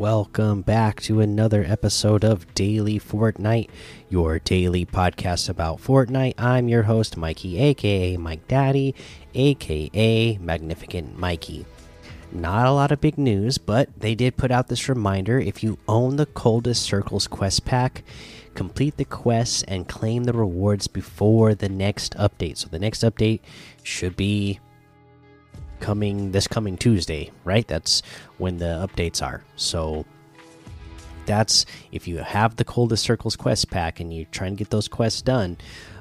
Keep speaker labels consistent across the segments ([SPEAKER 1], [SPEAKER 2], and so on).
[SPEAKER 1] welcome back to another episode of Daily Fortnite, your daily podcast about Fortnite. I'm your host, Mikey, aka Mike Daddy, aka Magnificent Mikey. Not a lot of big news, but they did put out this reminder if you own the Coldest Circles quest pack, complete the quests and claim the rewards before the next update. So the next update should be coming this coming Tuesday, right? That's when the updates are. So that's if you have the coldest circles quest pack and you're trying to get those quests done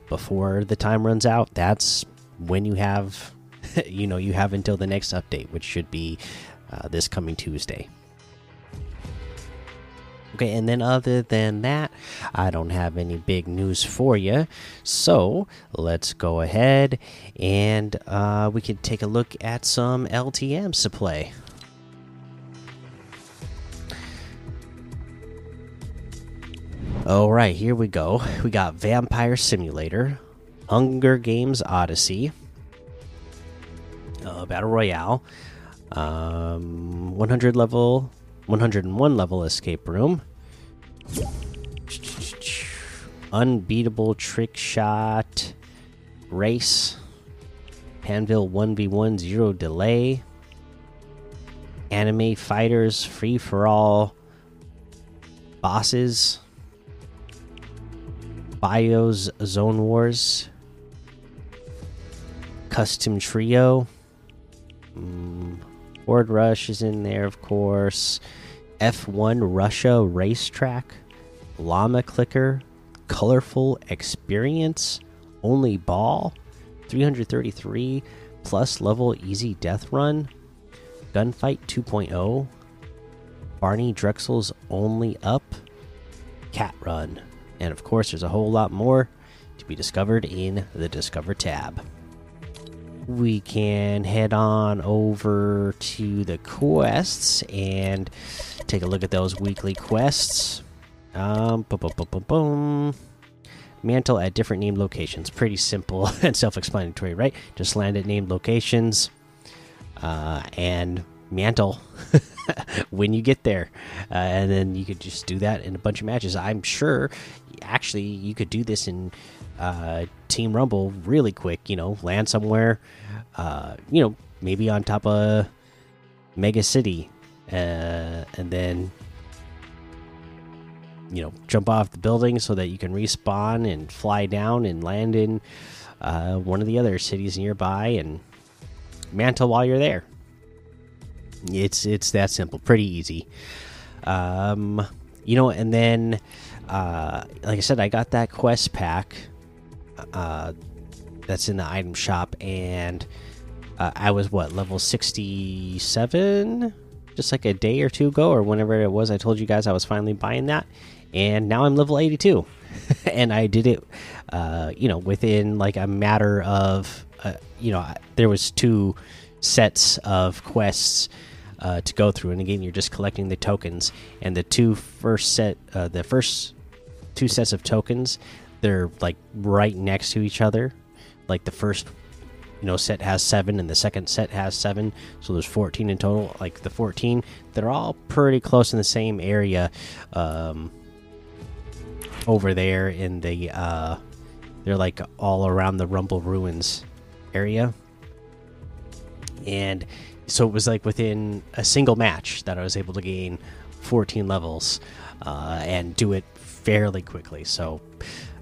[SPEAKER 1] before the time runs out, that's when you have you know, you have until the next update, which should be uh, this coming Tuesday. Okay, and then other than that, I don't have any big news for you. So let's go ahead and uh, we can take a look at some LTMs to play. All right, here we go. We got Vampire Simulator, Hunger Games Odyssey, uh, Battle Royale, um, 100 level, 101 level escape room, unbeatable trick shot, race, Pandvil 1v1 zero delay, anime fighters free for all, bosses, bios zone wars, custom trio. Mm, Ford Rush is in there, of course. F1 Russia Racetrack, Llama Clicker, Colorful Experience, Only Ball, 333 plus level Easy Death Run, Gunfight 2.0, Barney Drexel's Only Up, Cat Run, and of course, there's a whole lot more to be discovered in the Discover tab we can head on over to the quests and take a look at those weekly quests. Um, boom, boom, boom, boom, boom. Mantle at different named locations. Pretty simple and self explanatory, right? Just land at named locations uh, and mantle when you get there. Uh, and then you could just do that in a bunch of matches. I'm sure, actually, you could do this in uh, Team Rumble really quick. You know, land somewhere, uh, you know, maybe on top of Mega City, uh, and then you know jump off the building so that you can respawn and fly down and land in uh, one of the other cities nearby and mantle while you're there. It's it's that simple, pretty easy. Um, you know, and then uh, like I said, I got that quest pack uh, that's in the item shop, and uh, I was what level sixty seven, just like a day or two ago, or whenever it was. I told you guys I was finally buying that, and now I'm level eighty two, and I did it, uh, you know, within like a matter of, uh, you know, there was two sets of quests. Uh, to go through, and again, you're just collecting the tokens. And the two first set, uh, the first two sets of tokens, they're like right next to each other. Like the first, you know, set has seven, and the second set has seven. So there's 14 in total. Like the 14, they're all pretty close in the same area. Um, over there in the, uh, they're like all around the Rumble Ruins area. And so it was like within a single match that I was able to gain 14 levels uh, and do it fairly quickly. So,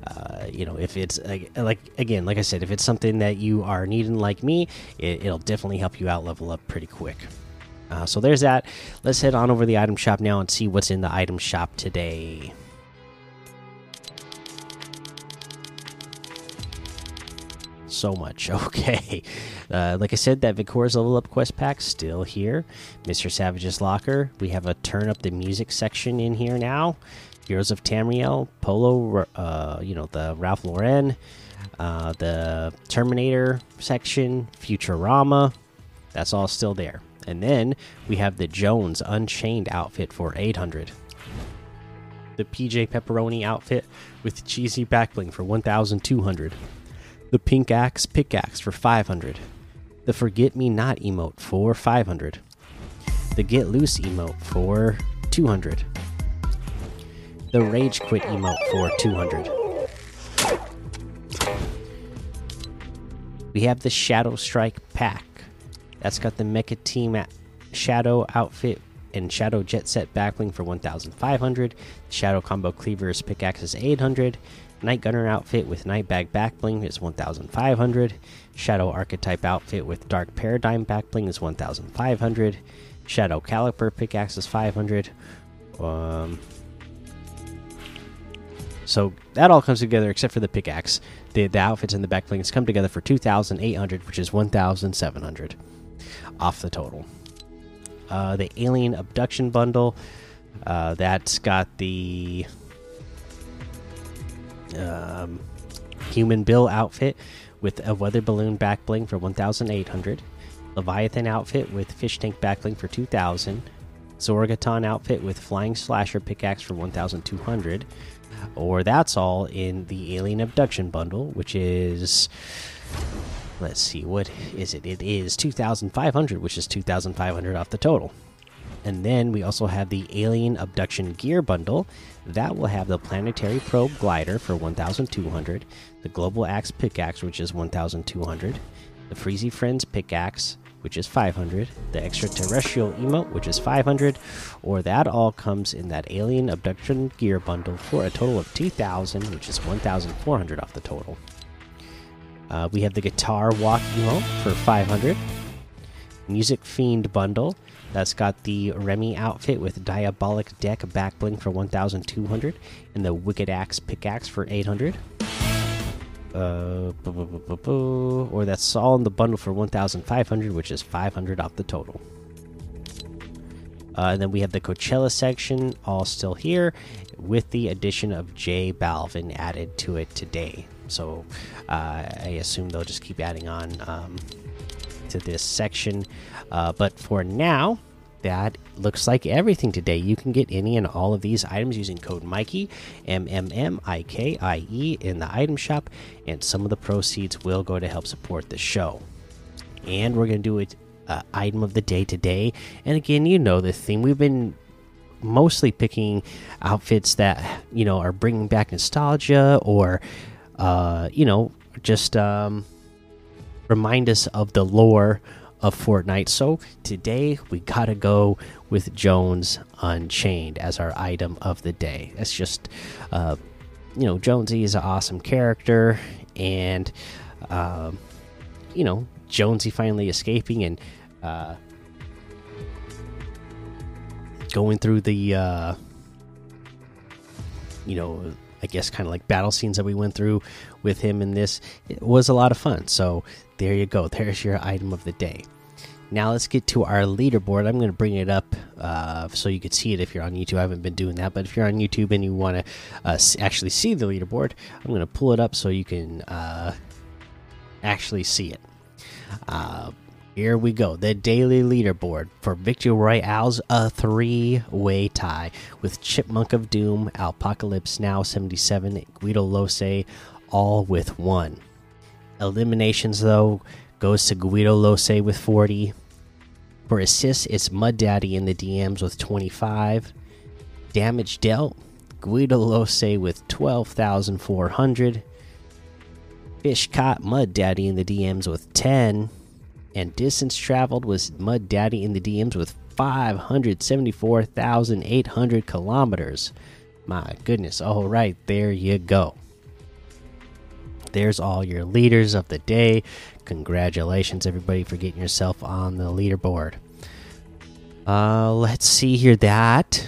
[SPEAKER 1] uh, you know, if it's like, again, like I said, if it's something that you are needing like me, it, will definitely help you out level up pretty quick. Uh, so there's that. Let's head on over the item shop now and see what's in the item shop today. So much. Okay. Uh, like I said, that Vicor's level up quest pack still here. Mr. Savage's locker. We have a turn up the music section in here now. Heroes of Tamriel, Polo, uh, you know, the Ralph Lauren, uh, the Terminator section, Futurama. That's all still there. And then we have the Jones Unchained outfit for 800. The PJ Pepperoni outfit with cheesy backbling for 1200 the pink axe pickaxe for 500 the forget me not emote for 500 the get loose emote for 200. The Rage Quit emote for 200. We have the Shadow Strike pack. That's got the Mecha Team Shadow outfit and Shadow Jet Set backbling for 1,500. Shadow Combo Cleaver's pickaxe is 800. Night Gunner outfit with Night Bag backbling is 1,500. Shadow Archetype outfit with Dark Paradigm backbling is 1,500. Shadow Caliper pickaxe is 500. Um, so that all comes together except for the pickaxe. The, the outfits and the backblings come together for 2,800, which is 1,700 off the total. Uh, the Alien Abduction Bundle, uh, that's got the um, Human Bill outfit with a weather balloon backbling for 1,800. Leviathan outfit with fish tank backbling for 2,000. Zorgoton outfit with flying slasher pickaxe for 1,200. Or that's all in the Alien Abduction bundle, which is. Let's see, what is it? It is 2,500, which is 2,500 off the total. And then we also have the Alien Abduction Gear Bundle. That will have the Planetary Probe Glider for 1,200, the Global Axe Pickaxe, which is 1,200, the Freezy Friends Pickaxe, which is 500, the extraterrestrial emote, which is 500, or that all comes in that alien abduction gear bundle for a total of 2,000, which is 1,400 off the total. Uh, we have the guitar walk emote for 500, music fiend bundle. That's got the Remy outfit with Diabolic Deck backbling for 1,200 and the Wicked Axe pickaxe for 800 uh, or that's all in the bundle for 1,500, which is 500 off the total. Uh, and then we have the Coachella section, all still here, with the addition of J Balvin added to it today. So uh, I assume they'll just keep adding on um, to this section. Uh, but for now, that looks like everything today. You can get any and all of these items using code Mikey, M M M I K I E, in the item shop, and some of the proceeds will go to help support the show. And we're going to do it uh, item of the day today. And again, you know the theme. We've been mostly picking outfits that you know are bringing back nostalgia or uh, you know just um, remind us of the lore of Fortnite. So today we gotta go with Jones Unchained as our item of the day. That's just, uh, you know, Jonesy is an awesome character, and um, you know, Jonesy finally escaping and uh, going through the, uh, you know. I guess kind of like battle scenes that we went through with him in this. It was a lot of fun. So there you go. There's your item of the day. Now let's get to our leaderboard. I'm going to bring it up uh, so you can see it if you're on YouTube. I haven't been doing that, but if you're on YouTube and you want to uh, actually see the leaderboard, I'm going to pull it up so you can uh, actually see it. Here we go. The daily leaderboard for Victory Royale's a three way tie with Chipmunk of Doom, Apocalypse Now 77, Guido Lose, all with one. Eliminations, though, goes to Guido Lose with 40. For assists, it's Mud Daddy in the DMs with 25. Damage dealt, Guido Lose with 12,400. Fish caught Mud Daddy in the DMs with 10. And distance traveled was Mud Daddy in the DMs with 574,800 kilometers. My goodness. All right, there you go. There's all your leaders of the day. Congratulations, everybody, for getting yourself on the leaderboard. Uh, let's see here. That